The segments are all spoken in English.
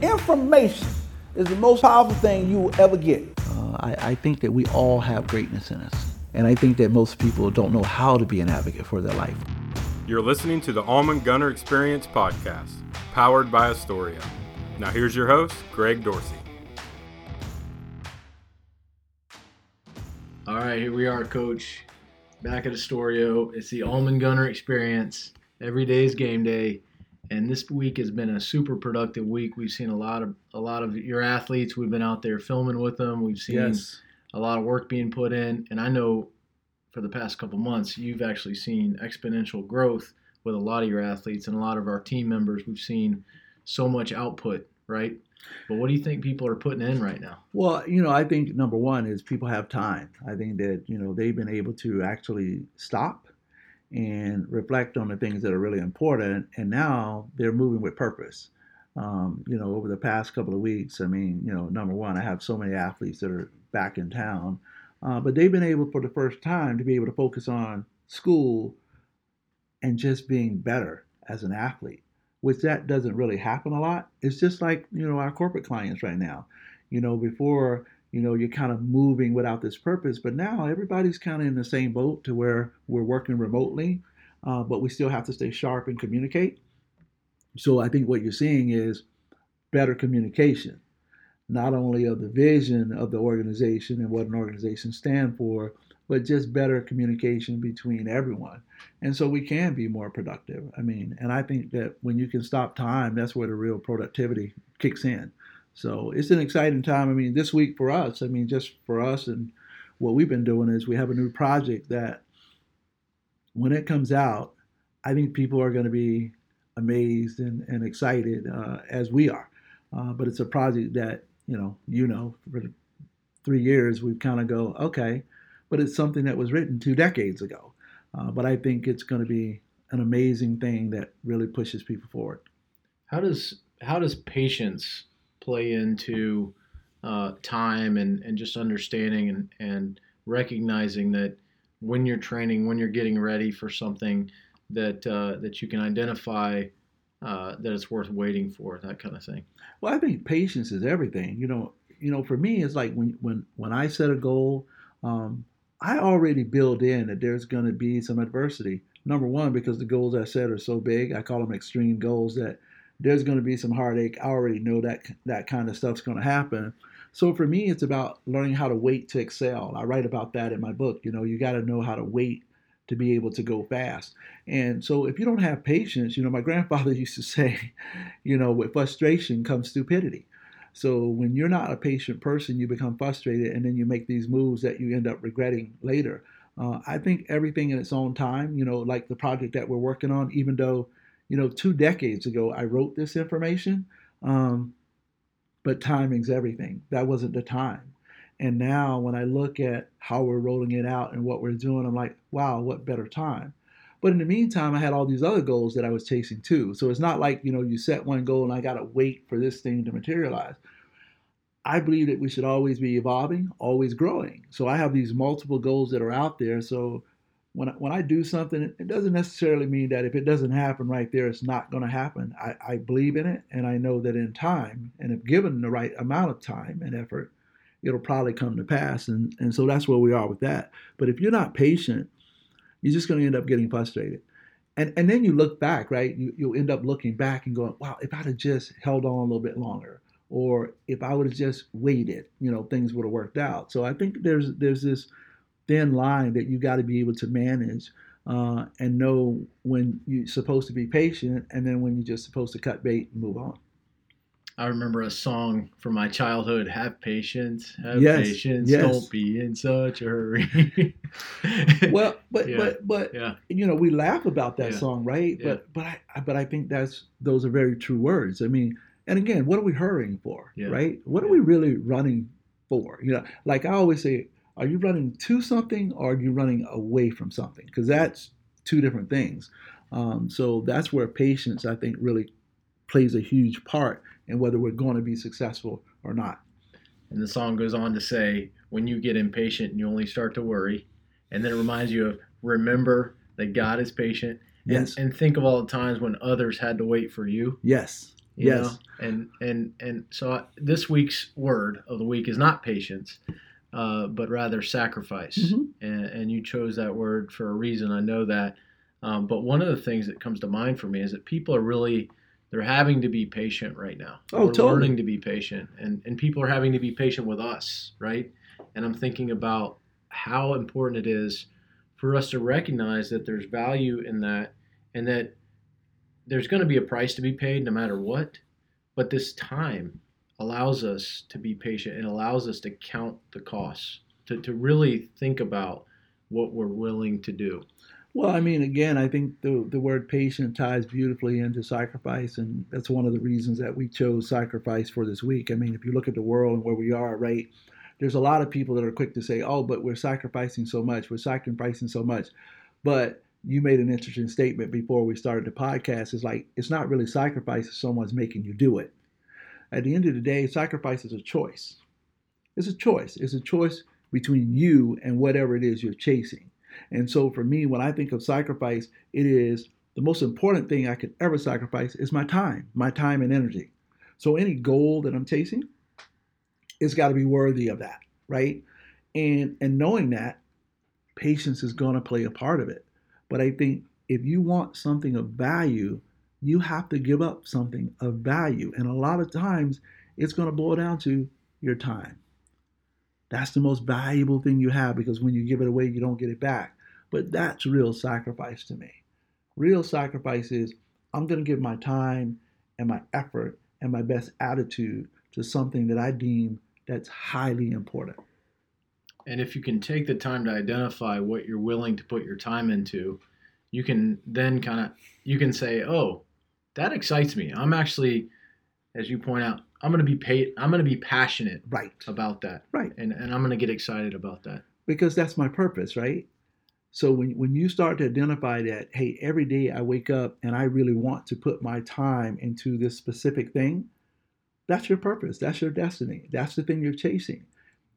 Information is the most powerful thing you will ever get. Uh, I, I think that we all have greatness in us. And I think that most people don't know how to be an advocate for their life. You're listening to the Almond Gunner Experience podcast, powered by Astoria. Now, here's your host, Greg Dorsey. All right, here we are, Coach. Back at Astoria. It's the Almond Gunner Experience. Every day is game day, and this week has been a super productive week. We've seen a lot of a lot of your athletes. We've been out there filming with them. We've seen Yes. a lot of work being put in, and I know for the past couple months you've actually seen exponential growth with a lot of your athletes and a lot of our team members. We've seen so much output, right? But what do you think people are putting in right now? Well, you know, I think number one is people have time. I think that, you know, they've been able to actually stop and reflect on the things that are really important. And now they're moving with purpose. Um, you know, over the past couple of weeks, I mean, you know, number one, I have so many athletes that are back in town, uh, but they've been able for the first time to be able to focus on school and just being better as an athlete, which that doesn't really happen a lot. It's just like, you know, our corporate clients right now. You know, before, you know, you're kind of moving without this purpose, but now everybody's kind of in the same boat to where we're working remotely, uh, but we still have to stay sharp and communicate. So I think what you're seeing is better communication, not only of the vision of the organization and what an organization stands for, but just better communication between everyone. And so we can be more productive. I mean, and I think that when you can stop time, that's where the real productivity kicks in. So it's an exciting time. I mean, this week for us, I mean, just for us and what we've been doing is we have a new project that when it comes out, I think people are going to be amazed and, and excited uh, as we are. Uh, but it's a project that, you know, you know, for three years, we've kind of go, okay, but it's something that was written two decades ago. Uh, but I think it's going to be an amazing thing that really pushes people forward. How does how does patience play into uh, time and, and just understanding and, and recognizing that when you're training, when you're getting ready for something, that uh, that you can identify uh, that it's worth waiting for, that kind of thing. Well, I think patience is everything. You know, you know, for me, it's like when when when I set a goal, um, I already build in that there's going to be some adversity. Number one, because the goals I set are so big, I call them extreme goals. That there's going to be some heartache. I already know that that kind of stuff's going to happen. So for me, it's about learning how to wait to excel. I write about that in my book. You know, you got to know how to wait to be able to go fast. And so if you don't have patience, you know, my grandfather used to say, you know, with frustration comes stupidity. So when you're not a patient person, you become frustrated and then you make these moves that you end up regretting later. Uh, I think everything in its own time, you know, like the project that we're working on, even though, you know, two decades ago I wrote this information, um, but timing's everything. That wasn't the time. And now when I look at how we're rolling it out and what we're doing, I'm like, wow, what better time? But in the meantime, I had all these other goals that I was chasing too. So it's not like, you know, you set one goal and I got to wait for this thing to materialize. I believe that we should always be evolving, always growing. So I have these multiple goals that are out there. So when I, when I do something, it doesn't necessarily mean that if it doesn't happen right there, it's not going to happen. I, I believe in it, and I know that in time, and if given the right amount of time and effort, it'll probably come to pass. And, and so that's where we are with that. But if you're not patient, you're just going to end up getting frustrated. And, and then you look back, right? You, you'll end up looking back and going, wow, if I'd have just held on a little bit longer, or if I would have just waited, you know, things would have worked out. So I think there's there's this thin line that you got to be able to manage uh, and know when you're supposed to be patient and then when you're just supposed to cut bait and move on. I remember a song from my childhood, Have Patience, Have Yes, Patience, yes. Don't Be in Such a Hurry. Well, but Yeah. but but yeah, you know we laugh about that Yeah. song, right? But but I but I think that's those are very true words. I mean, and again, what are we hurrying for, Yeah. right? What are we really running for? You know, like I always say, are you running to something or are you running away from something? Because that's two different things. Um, so that's where patience, I think, really plays a huge part in whether we're going to be successful or not. And the song goes on to say, when you get impatient, you only start to worry. And then it reminds you of remember that God is patient. And, Yes. and think of all the times when others had to wait for you. Yes. you Yes. know? and and and so I, this week's word of the week is not patience uh, but rather sacrifice Mhm. and, and you chose that word for a reason i know that um, but one of the things that comes to mind for me is that people are really they're having to be patient right now Oh, We're totally. learning to be patient and and people are having to be patient with us right and i'm thinking about how important it is for us to recognize that there's value in that and that there's going to be a price to be paid no matter what but this time allows us to be patient and allows us to count the costs to, to really think about what we're willing to do Well, I mean, again, I think the the word patient ties beautifully into sacrifice, and that's one of the reasons that we chose sacrifice for this week. I mean, if you look at the world and where we are, right, there's a lot of people that are quick to say, "Oh, but we're sacrificing so much. We're sacrificing so much," but you made an interesting statement before we started the podcast. It's like it's not really sacrifice if someone's making you do it. At the end of the day, sacrifice is a choice. It's a choice. It's a choice between you and whatever it is you're chasing. And so for me, when I think of sacrifice, it is the most important thing I could ever sacrifice is my time, my time and energy. So any goal that I'm chasing, it's got to be worthy of that, right? And and knowing that, patience is going to play a part of it. But I think if you want something of value, you have to give up something of value. And a lot of times it's going to boil down to your time. That's the most valuable thing you have because when you give it away, you don't get it back. But that's real sacrifice to me. Real sacrifice is I'm going to give my time and my effort and my best attitude to something that I deem that's highly important. and if you can take the time to identify what you're willing to put your time into you can then kind of you can say oh that excites me i'm actually as you point out i'm going to be paid i'm going to be passionate Right. about that Right. and, and i'm going to get excited about that because that's my purpose, right? So when, when you start to identify that, hey, every day I wake up and I really want to put my time into this specific thing, that's your purpose. That's your destiny. That's the thing you're chasing.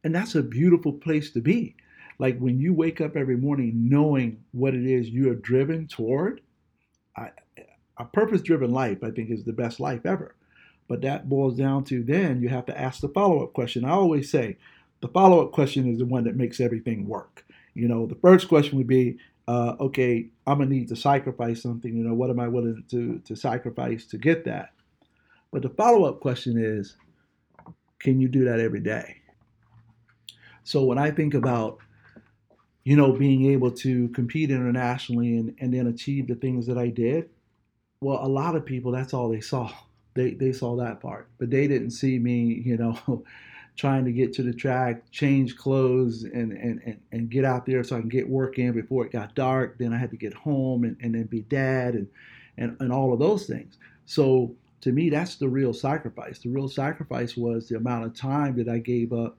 And that's a beautiful place to be. Like when you wake up every morning knowing what it is you are driven toward, a purpose driven life, I think, is the best life ever. But that boils down to then you have to ask the follow up question. I always say, the follow up question is the one that makes everything work. You know, the first question would be, uh, okay, I'm gonna need to sacrifice something. You know, what am I willing to to sacrifice to get that? But the follow up question is, can you do that every day? So when I think about, you know, being able to compete internationally and, and then achieve the things that I did, well, a lot of people that's all they saw. They they saw that part, but they didn't see me, you know. trying to get to the track, change clothes, and, and, and, and get out there so I can get work in before it got dark. Then I had to get home and, and then be dad and, and, and all of those things. So to me, that's the real sacrifice. The real sacrifice was the amount of time that I gave up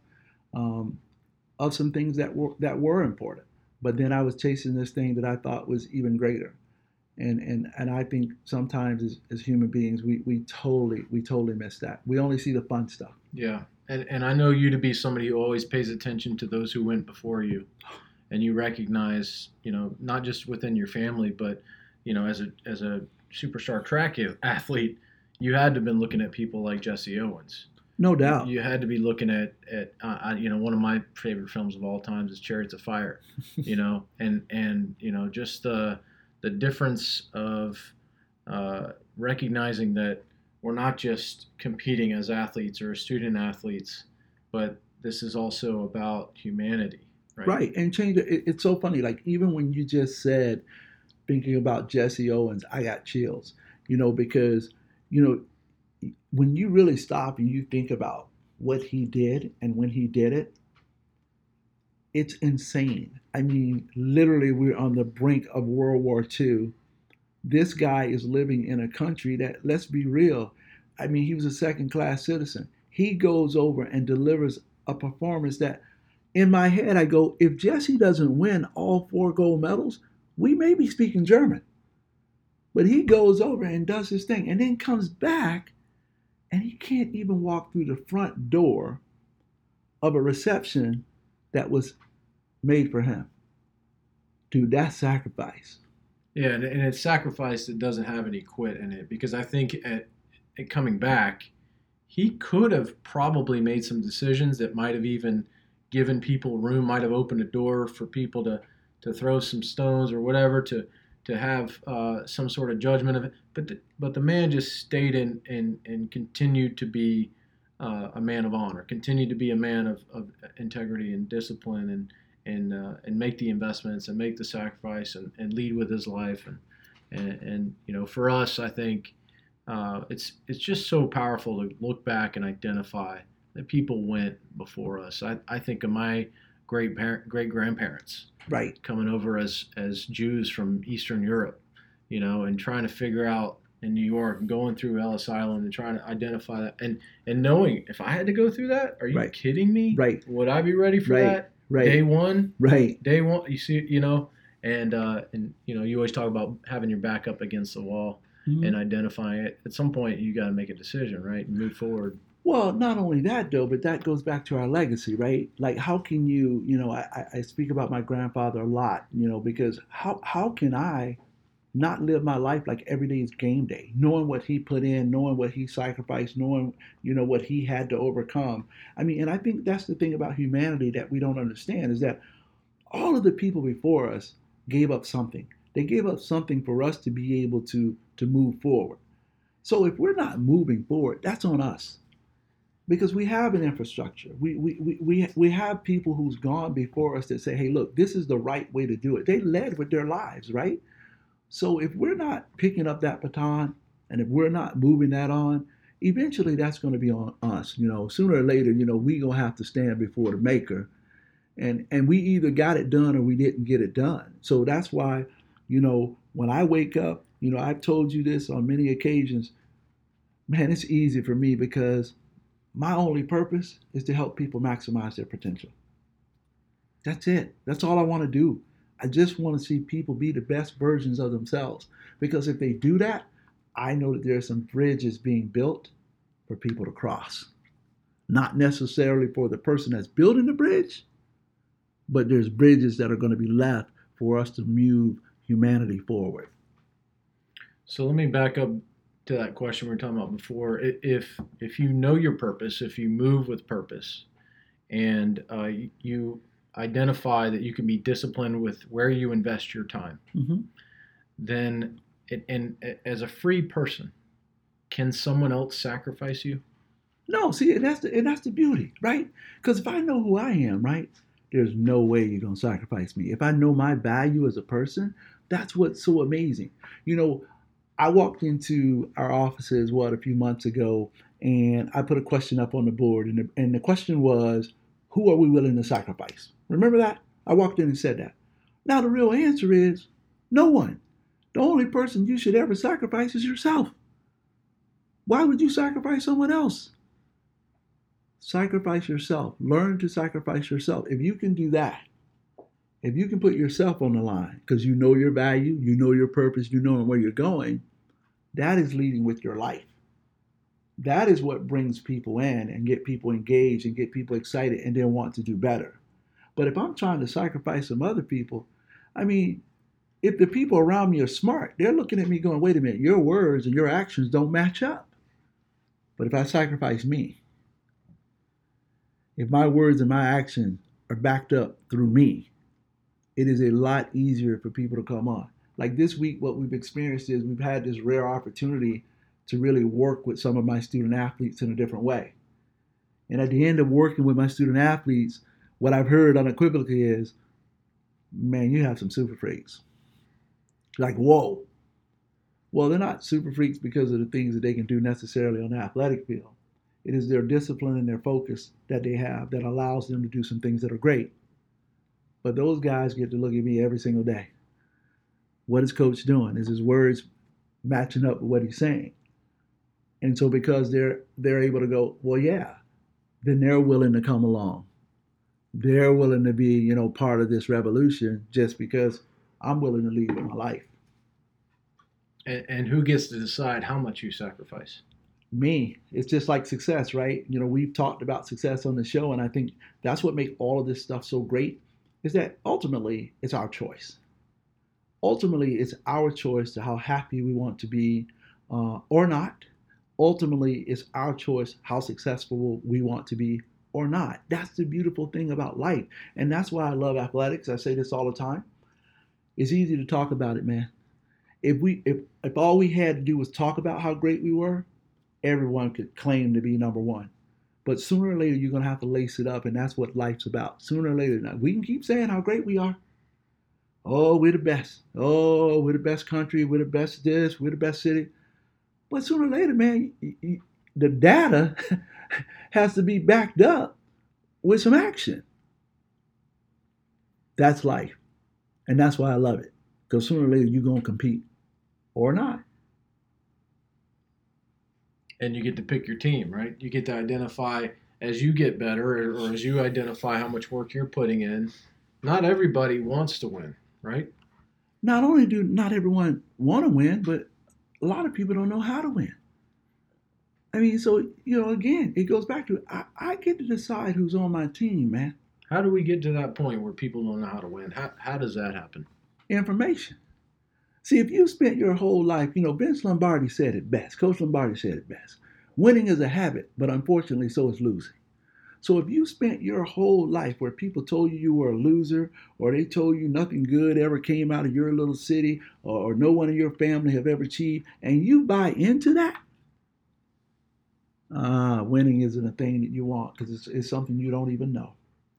um, of some things that were that were important. But then I was chasing this thing that I thought was even greater. And, and, and I think sometimes as, as human beings we, we totally we totally miss that. We only see the fun stuff. Yeah, and and I know you to be somebody who always pays attention to those who went before you, and you recognize, you know, not just within your family, but you know, as a as a superstar track athlete, you had to have been looking at people like Jesse Owens. No doubt. You had to be looking at at uh, I- you know one of my favorite films of all times is Chariots of Fire, you know, and and you know just the the difference of uh, recognizing that we're not just competing as athletes or student athletes, but this is also about humanity, right? Right, and change it. it- It's so funny. Like even when you just said, thinking about Jesse Owens, I got chills. You know, because you know, when you really stop and you think about what he did and when he did it, it's insane. I mean, literally, we're on the brink of World War II. This guy is living in a country that, let's be real, I mean, he was a second class citizen. He goes over and delivers a performance that in my head, I go, if Jesse doesn't win all four gold medals, we may be speaking German. But he goes over and does his thing and then comes back and he can't even walk through the front door of a reception that was made for him. Dude, that's sacrifice. Yeah, and, and it's sacrifice that doesn't have any quit in it because I think at coming back, he could have probably made some decisions that might have even given people room, might have opened a door for people to to throw some stones or whatever to to have uh, some sort of judgment of it. But the, but the man just stayed in and and continued to be uh, a man of honor, continued to be a man of, of integrity and discipline and and uh, and make the investments and make the sacrifice and, and lead with his life and, and and you know for us I think uh, it's it's just so powerful to look back and identify that people went before us. I, I think of my great parent, great grandparents Right. coming over as as Jews from Eastern Europe, you know, and trying to figure out in New York, and going through Ellis Island and trying to identify that, and and knowing if I had to go through that, are you Right. kidding me? Right. Would I be ready for Right. that? Day one, Right. day one. You see, you know, and uh, and you know, you always talk about having your back up against the wall Mhm. and identifying it. At some point, you got to make a decision, right, and move forward. Well, not only that though, but that goes back to our legacy, right? Like, how can you, you know, I- I speak about my grandfather a lot, you know, because how how can I not live my life like every day is game day, knowing what he put in, knowing what he sacrificed, knowing, you know, what he had to overcome. I mean, and I think that's the thing about humanity that we don't understand is that all of the people before us gave up something. They gave up something for us to be able to to move forward. So if we're not moving forward, that's on us because we have an infrastructure. We, we, we, we, we have people who's gone before us that say, hey, look, this is the right way to do it. They led with their lives, right? So if we're not picking up that baton and if we're not moving that on, eventually that's going to be on us. You know, sooner or later, you know, we're going to have to stand before the maker. And, and we either got it done or we didn't get it done. So that's why, you know, when I wake up, you know, I've told you this on many occasions, man, it's easy for me because my only purpose is to help people maximize their potential. That's it. That's all I want to do. I just want to see people be the best versions of themselves. Because if they do that, I know that there are some bridges being built for people to cross. Not necessarily for the person that's building the bridge, but there's bridges that are going to be left for us to move humanity forward. So let me back up to that question we were talking about before. If if you know your purpose, if you move with purpose, and uh, you identify that you can be disciplined with where you invest your time, Mm-hmm. then it, and as a free person, can someone else sacrifice you? No, see, and that's the and that's the beauty, right? Because if I know who I am, right, there's no way you're gonna sacrifice me. If I know my value as a person, that's what's so amazing. You know, I walked into our offices what a few months ago, and I put a question up on the board, and the, and the question was, who are we willing to sacrifice? Remember that? I walked in and said that. Now the real answer is no one. The only person you should ever sacrifice is yourself. Why would you sacrifice someone else? sacrifice yourself. Learn to sacrifice yourself. If you can do that, if you can put yourself on the line because you know your value, you know your purpose, you know where you're going, that is leading with your life. That is what brings people in and get people engaged and get people excited and then want to do better. But if I'm trying to sacrifice some other people, I mean, if the people around me are smart, they're looking at me going, wait a minute, your words and your actions don't match up. But if I sacrifice me, if my words and my actions are backed up through me, it is a lot easier for people to come on. Like this week, what we've experienced is we've had this rare opportunity to really work with some of my student athletes in a different way. And at the end of working with my student athletes, what I've heard unequivocally is, man, you have some super freaks. Like, whoa. Well, they're not super freaks because of the things that they can do necessarily on the athletic field. It is their discipline and their focus that they have that allows them to do some things that are great. But those guys get to look at me every single day. What is coach doing? Is his words matching up with what he's saying? And so because they're they're able to go, well, yeah, then they're willing to come along. They're willing to be, you know, part of this revolution just because I'm willing to lead with my life. And, and who gets to decide how much you sacrifice? me it's just like success right you know we've talked about success on the show and i think that's what makes all of this stuff so great is that ultimately it's our choice ultimately it's our choice to how happy we want to be uh, or not ultimately it's our choice how successful we want to be or not. That's the beautiful thing about life. And that's why I love athletics. I say this all the time. It's easy to talk about it, man. If we if if all we had to do was talk about how great we were, everyone could claim to be number one. But sooner or later you're gonna have to lace it up, and that's what life's about. Sooner or later, now we can keep saying how great we are. Oh, we're the best. Oh, we're the best country. We're the best this. We're the best city. But sooner or later, man, the data has to be backed up with some action. That's life. And that's why I love it. Because sooner or later, you're going to compete or not. And you get to pick your team, right? You get to identify as you get better or, or as you identify how much work you're putting in. Not everybody wants to win, right? Not only do not everyone want to win, but a lot of people don't know how to win. I mean, so you know, again, it goes back to I, I get to decide who's on my team, man. How do we get to that point where people don't know how to win? How, how does that happen? Information. See, if you spent your whole life, you know, Vince Lombardi said it best. Coach Lombardi said it best. Winning is a habit, but unfortunately, so is losing. So if you spent your whole life where people told you you were a loser, or they told you nothing good ever came out of your little city, or, or no one in your family have ever achieved, and you buy into that, uh, winning isn't a thing that you want because it's, it's something you don't even know.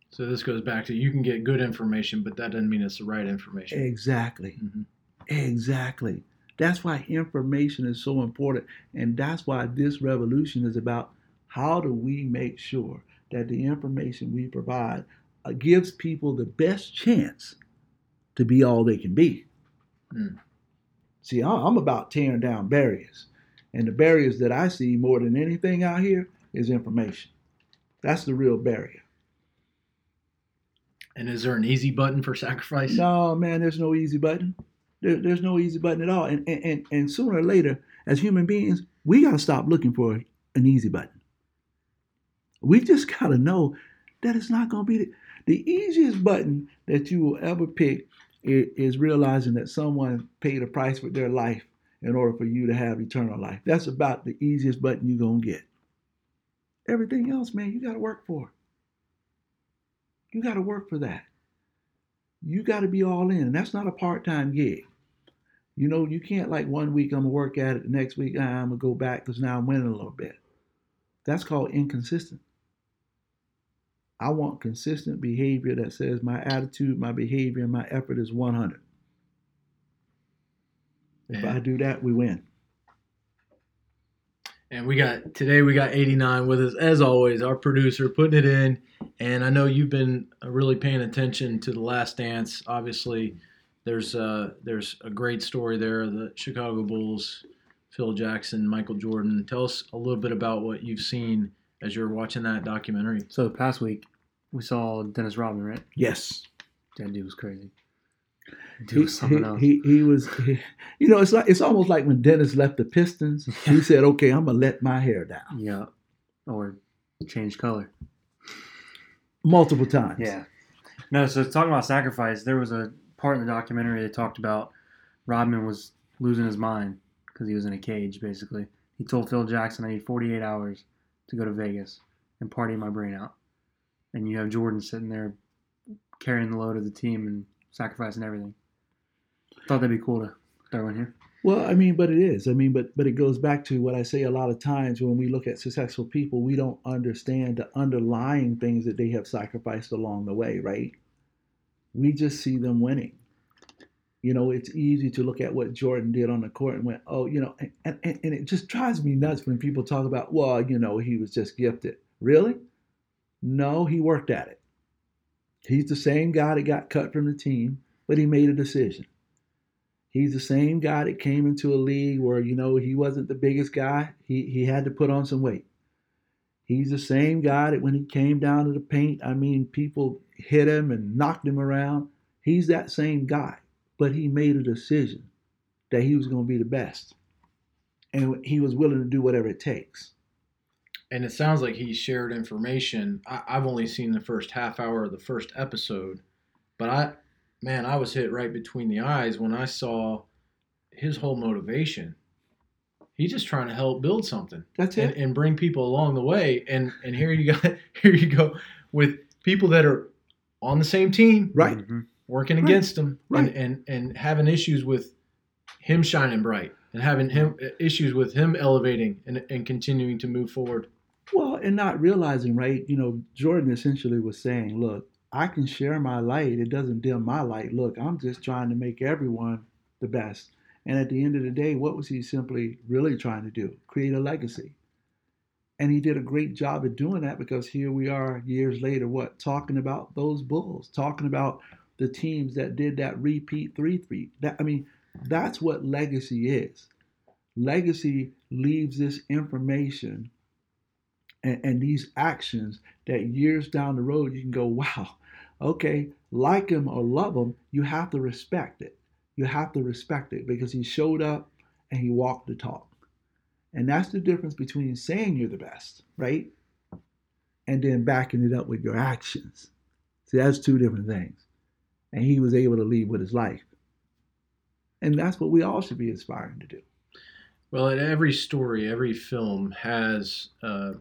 So this goes back to you can get good information, but that doesn't mean it's the right information. Exactly. Mhm. Exactly. That's why information is so important. And that's why this revolution is about how do we make sure that the information we provide uh, gives people the best chance to be all they can be. Mm. See, I'm about tearing down barriers. And the barriers that I see more than anything out here is information. That's the real barrier. And is there an easy button for sacrifice? No, man, there's no easy button. There, there's no easy button at all. And, and, and, and sooner or later, as human beings, we got to stop looking for an easy button. We just got to know that it's not going to be the, the easiest button that you will ever pick is, realizing that someone paid a price with their life in order for you to have eternal life. That's about the easiest button you're going to get. Everything else, man, you got to work for. You got to work for that you got to be all in. And that's not a part time gig. You know, you can't like one week I'm gonna work at it, the next week ah, I'm gonna go back because now I'm winning a little bit. That's called inconsistent. I want consistent behavior that says my attitude, my behavior, and my effort is 100. If I do that, we win. And we got today we got 89 with us as always, our producer putting it in. And I know you've been really paying attention to the Last Dance. Obviously, there's uh, there's a great story there. The Chicago Bulls, Phil Jackson, Michael Jordan. Tell us a little bit about what you've seen as you're watching that documentary. So past week, we saw Dennis Rodman, right? Yes. That dude was crazy. Dude He, was something he, else. he, he was, he- you know, it's like it's almost like when Dennis left the Pistons. He said, "Okay, I'm gonna let my hair down." yeah. Or change color. Multiple times. Yeah. No, so talking about sacrifice, there was a part in the documentary that talked about Rodman was losing his mind because he was in a cage, basically. He told Phil Jackson, I need 48 hours to go to Vegas and party my brain out. And you have Jordan sitting there carrying the load of the team and sacrificing everything. Thought that'd be cool to throw in here. Well, I mean, but it is. I mean, but but it goes back to what I say a lot of times when we look at successful people, we don't understand the underlying things that they have sacrificed along the way, right? We just see them winning. You know, it's easy to look at what Jordan did on the court and went, oh, you know, and, and, and it just drives me nuts when people talk about, well, you know, he was just gifted. Really? No, he worked at it. He's the same guy that got cut from the team, but he made a decision. He's the same guy that came into a league where, you know, he wasn't the biggest guy. He, he had to put on some weight. He's the same guy that when he came down to the paint, I mean, people hit him and knocked him around. He's that same guy, but he made a decision that he was going to be the best. And he was willing to do whatever it takes. And it sounds like he shared information. I, I've only seen the first half hour of the first episode, but I, man, I was hit right between the eyes when I saw his whole motivation. He's just trying to help build something That's it. and bring people along the way. And and here you go, here you go with people that are on the same team, right. Mhm. Working Right. against him, Right. and, and and having issues with him shining bright, and having him issues with him elevating and, and continuing to move forward. Well, and not realizing, right? You know, Jordan essentially was saying, look, I can share my light. It doesn't dim my light. Look, I'm just trying to make everyone the best. And at the end of the day, what was he simply really trying to do? Create a legacy. And he did a great job at doing that because here we are years later, what? Talking about those Bulls, talking about the teams that did that repeat 3 3. That, I mean, that's what legacy is. Legacy leaves this information and, and these actions that years down the road you can go, wow, okay, like him or love him, you have to respect it. You have to respect it because he showed up and he walked the talk. And that's the difference between saying you're the best, right? And then backing it up with your actions. See, that's two different things. And he was able to lead with his life. And that's what we all should be aspiring to do. Well, in every story, every film has uh,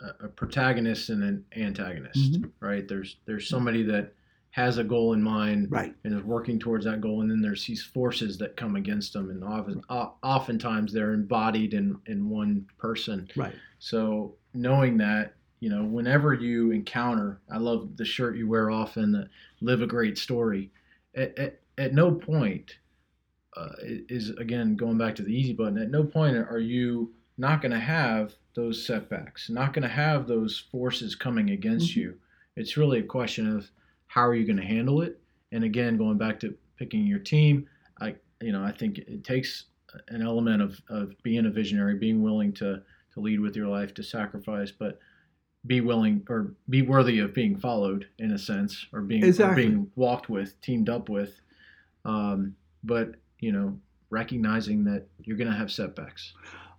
a- a protagonist and an antagonist, Mhm. right? There's there's somebody that has a goal in mind Right. and is working towards that goal, and then there's these forces that come against them, and often, o- oftentimes they're embodied in in one person. Right. So knowing that, you know, whenever you encounter, I love the shirt you wear often, that live a great story. At, at, at no point uh, is again going back to the easy button. At no point are you not going to have those setbacks, not going to have those forces coming against Mhm. you. It's really a question of how are you going to handle it. And again, going back to picking your team, I you know I think it takes an element of, of being a visionary, being willing to to lead with your life, to sacrifice, but be willing or be worthy of being followed in a sense, or being or being walked with, teamed up with. Um, but you know, recognizing that you're going to have setbacks.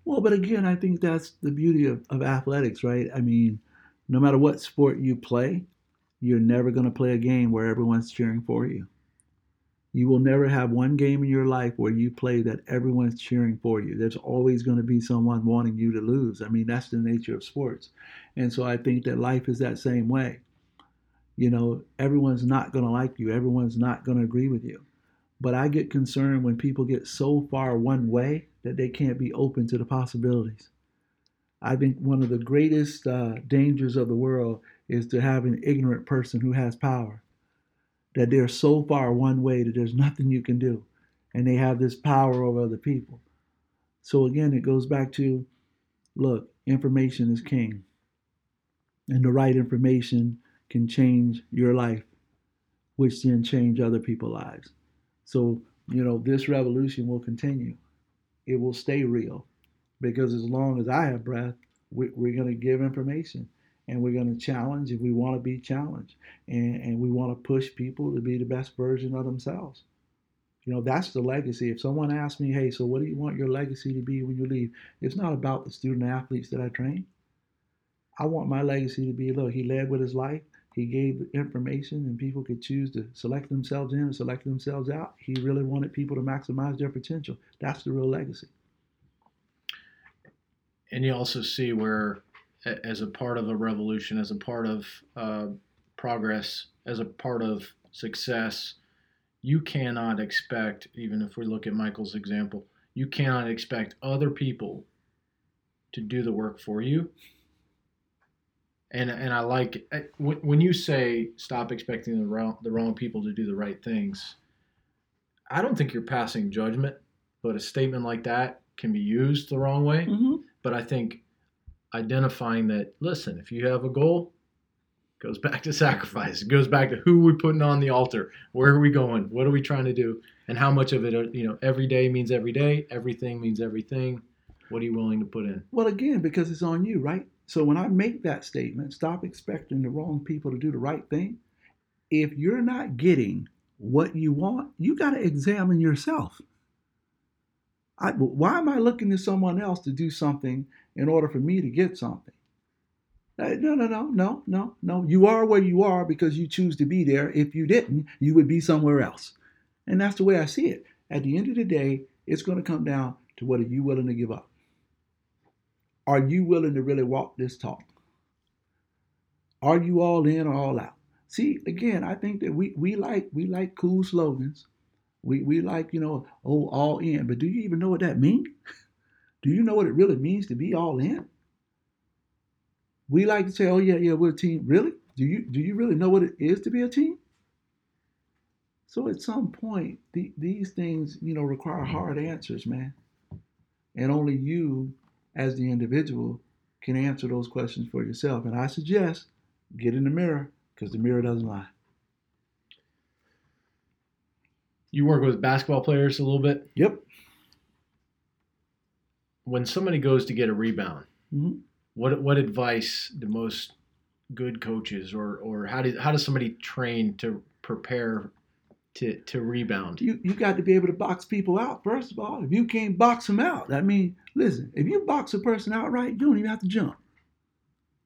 Well, but again, I think that's the beauty of, of athletics, right? I mean, no matter what sport you play, you're never going to play a game where everyone's cheering for you. You will never have one game in your life where you play that everyone's cheering for you. There's always going to be someone wanting you to lose. I mean, that's the nature of sports. And so I think that life is that same way. You know, everyone's not going to like you, everyone's not going to agree with you. But I get concerned when people get so far one way that they can't be open to the possibilities. I think one of the greatest uh, dangers of the world is to have an ignorant person who has power. That they're so far one way that there's nothing you can do. And they have this power over other people. So again, it goes back to look, information is king. And the right information can change your life, which then change other people's lives. So, you know, this revolution will continue. It will stay real because as long as I have breath, we, we're going to give information and we're going to challenge if we want to be challenged and, and we want to push people to be the best version of themselves. You know, that's the legacy. If someone asks me, hey, so what do you want your legacy to be when you leave? It's not about the student athletes that I train. I want my legacy to be look, he led with his life. He gave information and people could choose to select themselves in and select themselves out. He really wanted people to maximize their potential. That's the real legacy. And you also see where, as a part of a revolution, as a part of uh, progress, as a part of success, you cannot expect, even if we look at Michael's example, you cannot expect other people to do the work for you. And, and I like when when you say stop expecting the wrong, the wrong people to do the right things. I don't think you're passing judgment, but a statement like that can be used the wrong way. Mm-hmm. But I think identifying that, listen, if you have a goal, goes back to sacrifice. It goes back to who we're putting on the altar. Where are we going? What are we trying to do? And how much of it, are, you know, every day means every day. Everything means everything. What are you willing to put in? Well, again, because it's on you, right? So when I make that statement, stop expecting the wrong people to do the right thing. If you're not getting what you want, you got to examine yourself. I, why am I looking to someone else to do something in order for me to get something? No, no, no, no, no, no. You are where you are because you choose to be there. If you didn't, you would be somewhere else. And that's the way I see it. At the end of the day, it's going to come down to what are you willing to give up? are you willing to really walk this talk? Are you all in or all out? See, again, I think that we we like we like cool slogans. We we like, you know, oh, all in. But do you even know what that means? Do you know what it really means to be all in? We like to say, oh yeah, yeah, we're a team. Really? Do you do you really know what it is to be a team? So at some point, the, these things, you know, require hard answers, man. And only you, as the individual, can answer those questions for yourself. And I suggest get in the mirror because the mirror doesn't lie. You work with basketball players a little bit. Yep. When somebody goes to get a rebound, Mhm. what what advice do most good coaches or or how does how does somebody train to prepare to to rebound? You you got to be able to box people out first of all. If you can't box them out, I mean, listen, if you box a person out right, you don't even have to jump.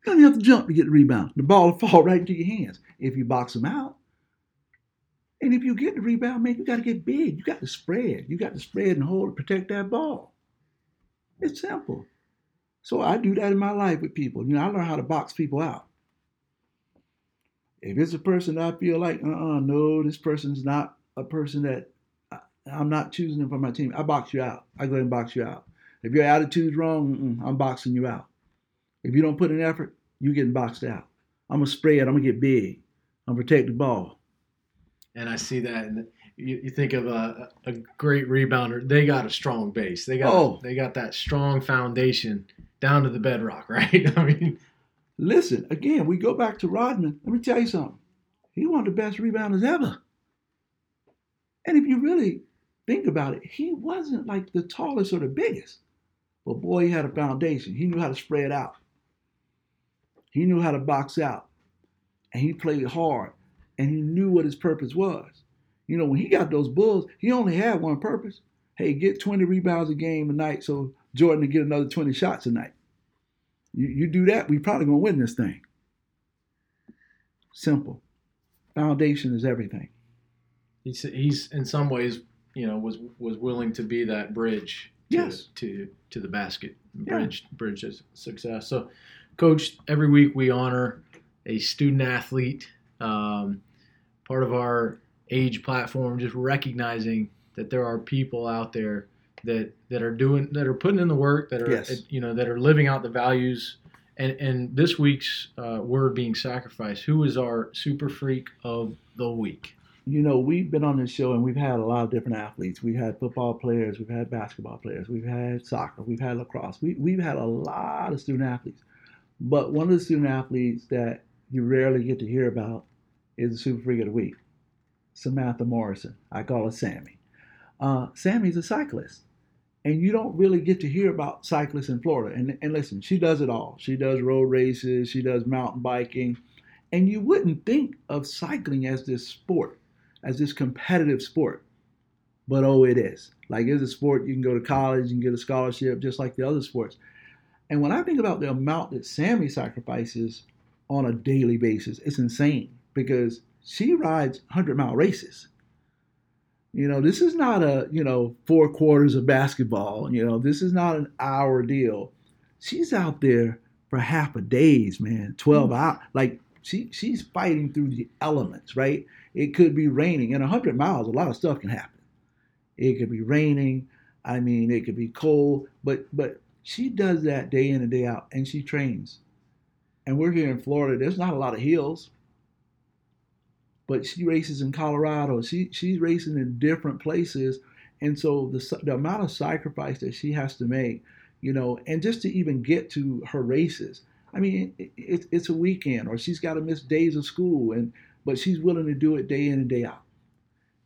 You don't even have to jump to get the rebound. The ball will fall right into your hands if you box them out. And if you get the rebound, man, you got to get big. You got to spread. You got to spread and hold and protect that ball. It's simple. So I do that in my life with people. You know, I learn how to box people out. If it's a person I feel like, uh-uh, no, this person's not a person that I, I'm not choosing them for my team, I box you out. I go and box you out. If your attitude's wrong, I'm boxing you out. If you don't put in effort, you're getting boxed out. I'm gonna spread. I'm gonna get big. I'm gonna protect the ball. And I see that, you, you think of a, a great rebounder. They got a strong base. They got Oh. they got that strong foundation down to the bedrock, right? I mean, Listen, again, we go back to Rodman. Let me tell you something. He one of the best rebounders ever. And if you really think about it, he wasn't like the tallest or the biggest. But boy, he had a foundation. He knew how to spread out. He knew how to box out. And he played hard. And he knew what his purpose was. You know, when he got those Bulls, he only had one purpose. Hey, get 20 rebounds a game a night so Jordan to get another 20 shots a night. You, you do that, we probably gonna win this thing. Simple. Foundation is everything. he's he's in some ways, you know, was was willing to be that bridge to Yes. to to the basket, Yeah. bridge bridge to success. So, coach, every week we honor a student athlete. Um, part of our age platform, just recognizing that there are people out there that that are doing that are putting in the work that are Yes. you know that are living out the values and and this week's uh, word being sacrifice who is our super freak of the week You know, we've been on this show and we've had a lot of different athletes. We've had football players, we've had basketball players, we've had soccer, we've had lacrosse. We, we've had a lot of student athletes. But one of the student athletes that you rarely get to hear about is the Super Freak of the Week, Samantha Morrison. I call her Sammy. Uh, Sammy's a cyclist. And you don't really get to hear about cyclists in Florida. And, and listen, she does it all. She does road races, she does mountain biking. And you wouldn't think of cycling as this sport, as this competitive sport. But oh, it is. Like it's a sport you can go to college, and get a scholarship just like the other sports. And when I think about the amount that Sammy sacrifices on a daily basis, it's insane because she rides 100 mile races. You know, this is not a, you know, four quarters of basketball. You know, this is not an hour deal. She's out there for half a days, man, 12 mm. hours. Like she she's fighting through the elements, right? It could be raining. In 100 miles, a lot of stuff can happen. It could be raining. I mean, it could be cold, but but she does that day in and day out, and she trains. And we're here in Florida. There's not a lot of hills, but she races in Colorado. She she's racing in different places, and so the the amount of sacrifice that she has to make, you know, and just to even get to her races. I mean, it, it, it's a weekend, or she's got to miss days of school, and but she's willing to do it day in and day out,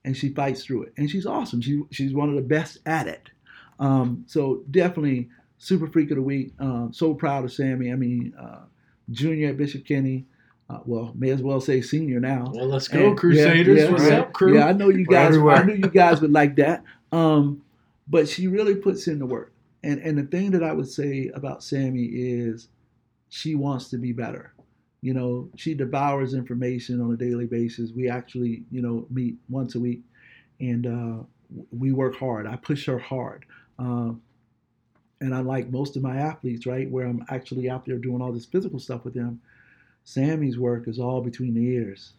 and she fights through it, and she's awesome. She she's one of the best at it. Um, so definitely super freak of the week. Um, so proud of Sammy. I mean, uh, junior at Bishop Kenny. Uh, well, may as well say senior now. well let's go And- crusaders yeah, yeah, what's yeah. up crew Yeah, I know you guys. I knew you guys would like that. Um, but she really puts in the work. And and the thing that I would say about Sammy is she wants to be better. You know, she devours information on a daily basis. We actually, you know, meet once a week, and uh, we work hard. I push her hard. Uh, and unlike most of my athletes, right, where I'm actually out there doing all this physical stuff with them, Sammy's work is all between the ears.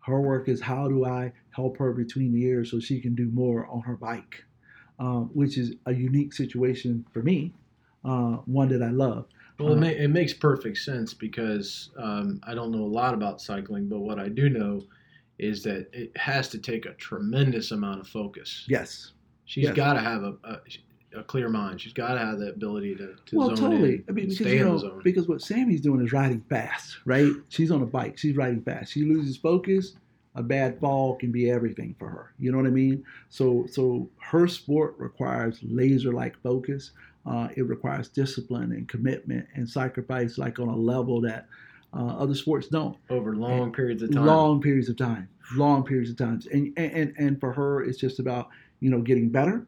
Her work is how do I help her between the ears so she can do more on her bike, um, which is a unique situation for me, uh, one that I love. Well, it, Uh, it makes perfect sense because um, I don't know a lot about cycling, but what I do know is that it has to take a tremendous amount of focus. Yes. She's yes. got to have a, a, a clear mind. She's got to have the ability to, to well, zone totally. I mean, because stay you in know, the zone. because what Sammy's doing is riding fast, right? She's on a bike. She's riding fast. She loses focus. A bad fall can be everything for her. You know what I mean? So, so her sport requires laser-like focus. Uh, it requires discipline and commitment and sacrifice, like on a level that uh, other sports don't. over long periods of time. Long periods of time, long periods of times, and and and for her, it's just about you know getting better,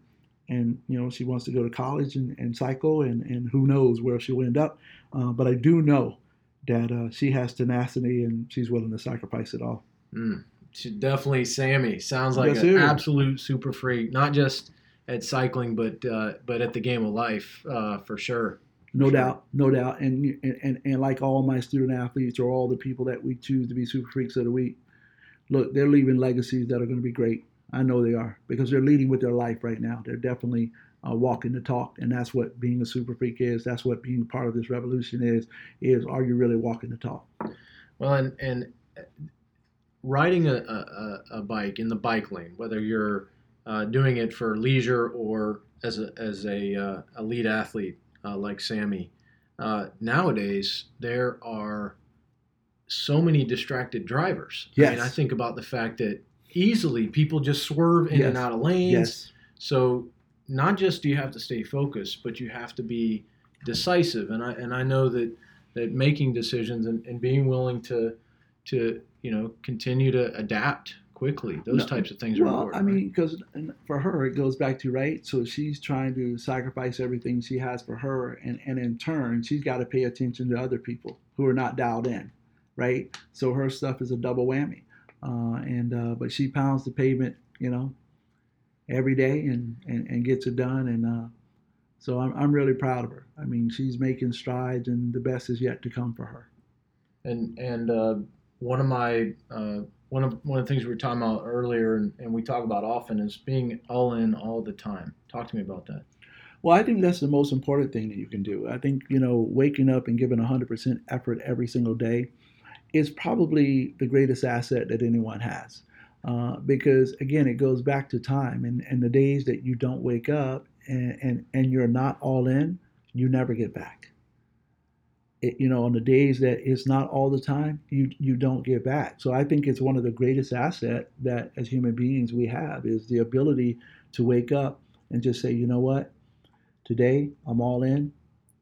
and you know she wants to go to college and, and cycle, and and who knows where she'll end up. Uh, but I do know that uh, she has tenacity and she's willing to sacrifice it all. Mm. She definitely Sammy sounds like Yes, an absolute super freak, not just at cycling, but uh, but at the game of life uh, for sure. No doubt, no doubt, and and and like all my student athletes or all the people that we choose to be super freaks of the week, look, they're leaving legacies that are going to be great. I know they are because they're leading with their life right now. They're definitely uh, walking the talk, and that's what being a super freak is. That's what being part of this revolution is. Is are you really walking the talk? Well, and and riding a, a, a bike in the bike lane, whether you're uh, doing it for leisure or as a as a uh, elite athlete uh, like Sammy, uh, nowadays there are so many distracted drivers. I mean, Yes. I think about the fact that easily people just swerve in and out of lanes. Yes, So not just do you have to stay focused, but you have to be decisive. And I and I know that that making decisions and, and being willing to to you know continue to adapt quickly. Those No, types of things are well, important. I mean, because for her, it goes back to right. So she's trying to sacrifice everything she has for her, and and in turn, she's got to pay attention to other people who are not dialed in, right? So her stuff is a double whammy, uh, and uh, but she pounds the pavement, you know, every day, and and, and gets it done, and uh, so I'm I'm really proud of her. I mean, she's making strides, and the best is yet to come for her. and and uh, one of my uh, one of one of the things we were talking about earlier, and, and we talk about often, is being all in all the time. Talk to me about that. Well, I think that's the most important thing that you can do. I think, you know, waking up and giving 100% effort every single day is probably the greatest asset that anyone has. Uh, because, again, it goes back to time and, and the days that you don't wake up and, and, and you're not all in, you never get back. It, you know, on the days that it's not all the time, you, you don't get back. So I think it's one of the greatest asset that as human beings we have is the ability to wake up and just say, you know what? Today, I'm all in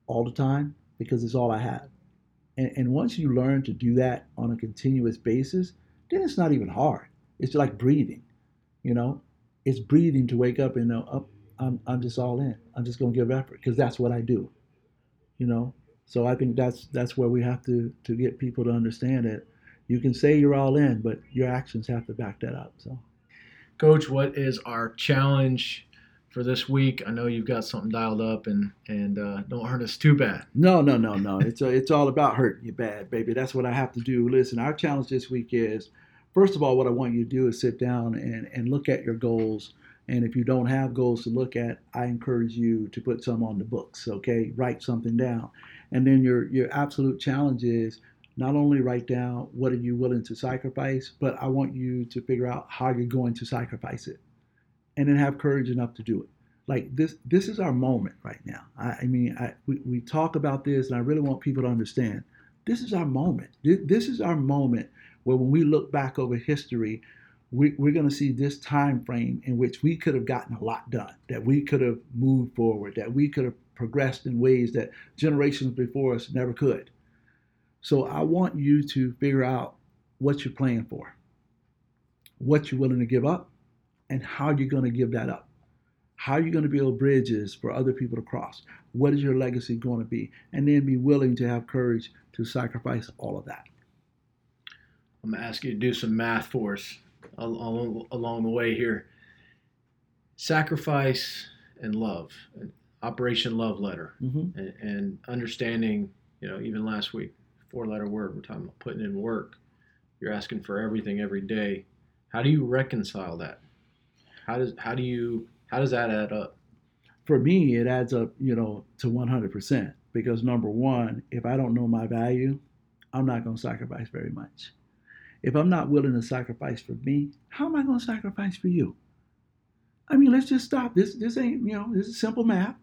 all the time because it's all I have. And, and once you learn to do that on a continuous basis, then it's not even hard. It's like breathing, you know? It's breathing to wake up and know, up, I'm, I'm just all in. I'm just going to give effort because that's what I do, you know? So I think that's that's where we have to, to get people to understand it. You can say you're all in, but your actions have to back that up. So. Coach, what is our challenge for this week? I know you've got something dialed up, and and uh, don't hurt us too bad. No, no, no, no. It's uh it's all about hurting you bad, baby. That's what I have to do. Listen, our challenge this week is, first of all, what I want you to do is sit down and, and look at your goals. And if you don't have goals to look at, I encourage you to put some on the books. Okay, write something down, and then your your absolute challenge is not only write down what are you willing to sacrifice, but I want you to figure out how you're going to sacrifice it, and then have courage enough to do it. Like this this is our moment right now. I, I mean I, we, we talk about this and i really want people to understand this is our moment. This, is our moment where when we look back over history we, we're going to see this time frame in which we could have gotten a lot done that we could have moved forward that we could have progressed in ways that generations before us never could. So i want you to figure out what you're playing for what you're willing to give up and how are you're going to give that up how are you going to build bridges for other people to cross? What is your legacy going to be? And then be willing to have courage to sacrifice all of that. I'm gonna ask you to do some math for us along along the way here. Sacrifice and love. Operation Love Letter hmm and, and understanding, you know, even last week, four letter word, we're talking about putting in work. You're asking for everything every day. How do you reconcile that? How does how do you how does that add up? For me, it adds up, you know, to 100% because number one, if I don't know my value, I'm not going to sacrifice very much. If I'm not willing to sacrifice for me, how am I going to sacrifice for you? I mean, let's just stop. This this ain't, you know, this is simple math.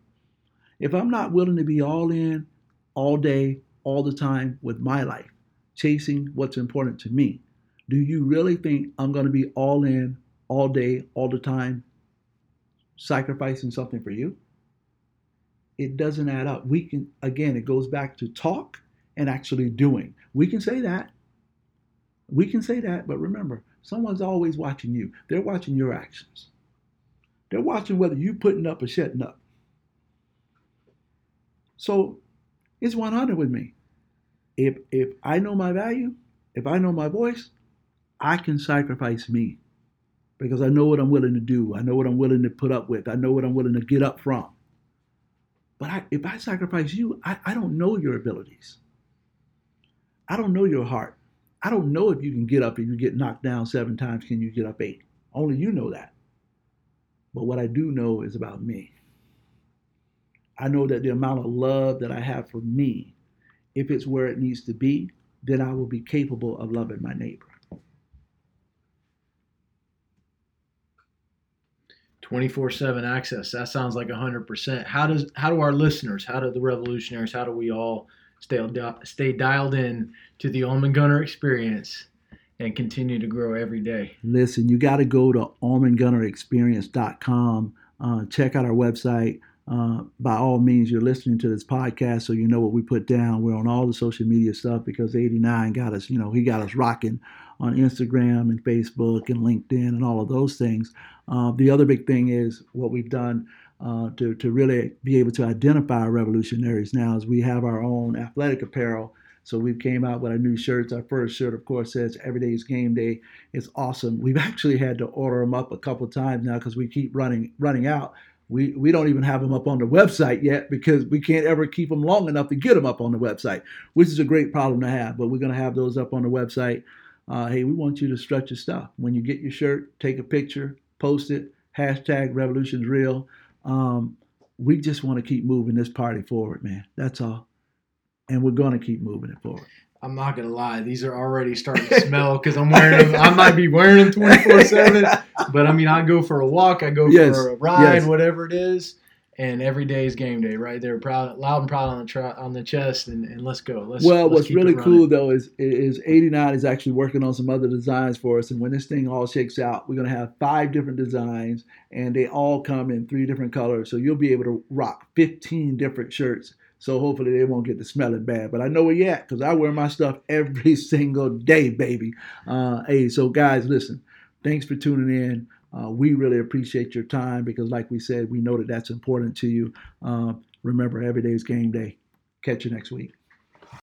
If I'm not willing to be all in, all day, all the time with my life, chasing what's important to me, do you really think I'm going to be all in, all day, all the time, sacrificing something for you? It doesn't add up. We can, again, it goes back to talk and actually doing. We can say that. We can say that, but remember, someone's always watching you. They're watching your actions. They're watching whether you're putting up or shutting up. So it's 100 with me. If if I know my value, if I know my voice, I can sacrifice me because I know what I'm willing to do. I know what I'm willing to put up with. I know what I'm willing to get up from. But I, if I sacrifice you, I, I don't know your abilities. I don't know your heart. I don't know if you can get up if you get knocked down seven times, can you get up eight? Only you know that. But what I do know is about me. I know that the amount of love that I have for me, if it's where it needs to be, then I will be capable of loving my neighbor. 24/7 access. That sounds like 100%. How does how do our listeners, how do the revolutionaries, how do we all stay stay dialed in to the Almond Gunner experience and continue to grow every day? Listen, you got to go to almondgunnerexperience.com. Uh, check out our website. Uh, by all means, you're listening to this podcast, so you know what we put down. We're on all the social media stuff because 89 got us, you know, he got us rocking on Instagram and Facebook and LinkedIn and all of those things. Uh, the other big thing is what we've done uh, to, to really be able to identify our revolutionaries now is we have our own athletic apparel. So we came out with our new shirts. Our first shirt, of course, says "Every day is game day." It's awesome. We've actually had to order them up a couple times now because we keep running running out. We we don't even have them up on the website yet because we can't ever keep them long enough to get them up on the website, which is a great problem to have. But we're going to have those up on the website. Uh, hey, we want you to stretch your stuff. When you get your shirt, take a picture, post it, hashtag Revolution's Real. Um, we just want to keep moving this party forward, man. That's all. And we're going to keep moving it forward. I'm not gonna lie; these are already starting to smell because I'm wearing them. I might be wearing them 24 seven, but I mean, I go for a walk, I go Yes, for a ride, yes. whatever it is, and every day is game day, right? They're proud, loud and proud on the tra- on the chest, and, and let's go. Let's. well, let's what's really cool though is is 89 is actually working on some other designs for us, and when this thing all shakes out, we're gonna have five different designs, and they all come in three different colors, so you'll be able to rock 15 different shirts. So hopefully they won't get to smelling bad. But I know where you at because I wear my stuff every single day, baby. Uh, hey, so guys, listen. Thanks for tuning in. Uh, we really appreciate your time because, like we said, we know that that's important to you. Uh, remember, every day is game day. Catch you next week.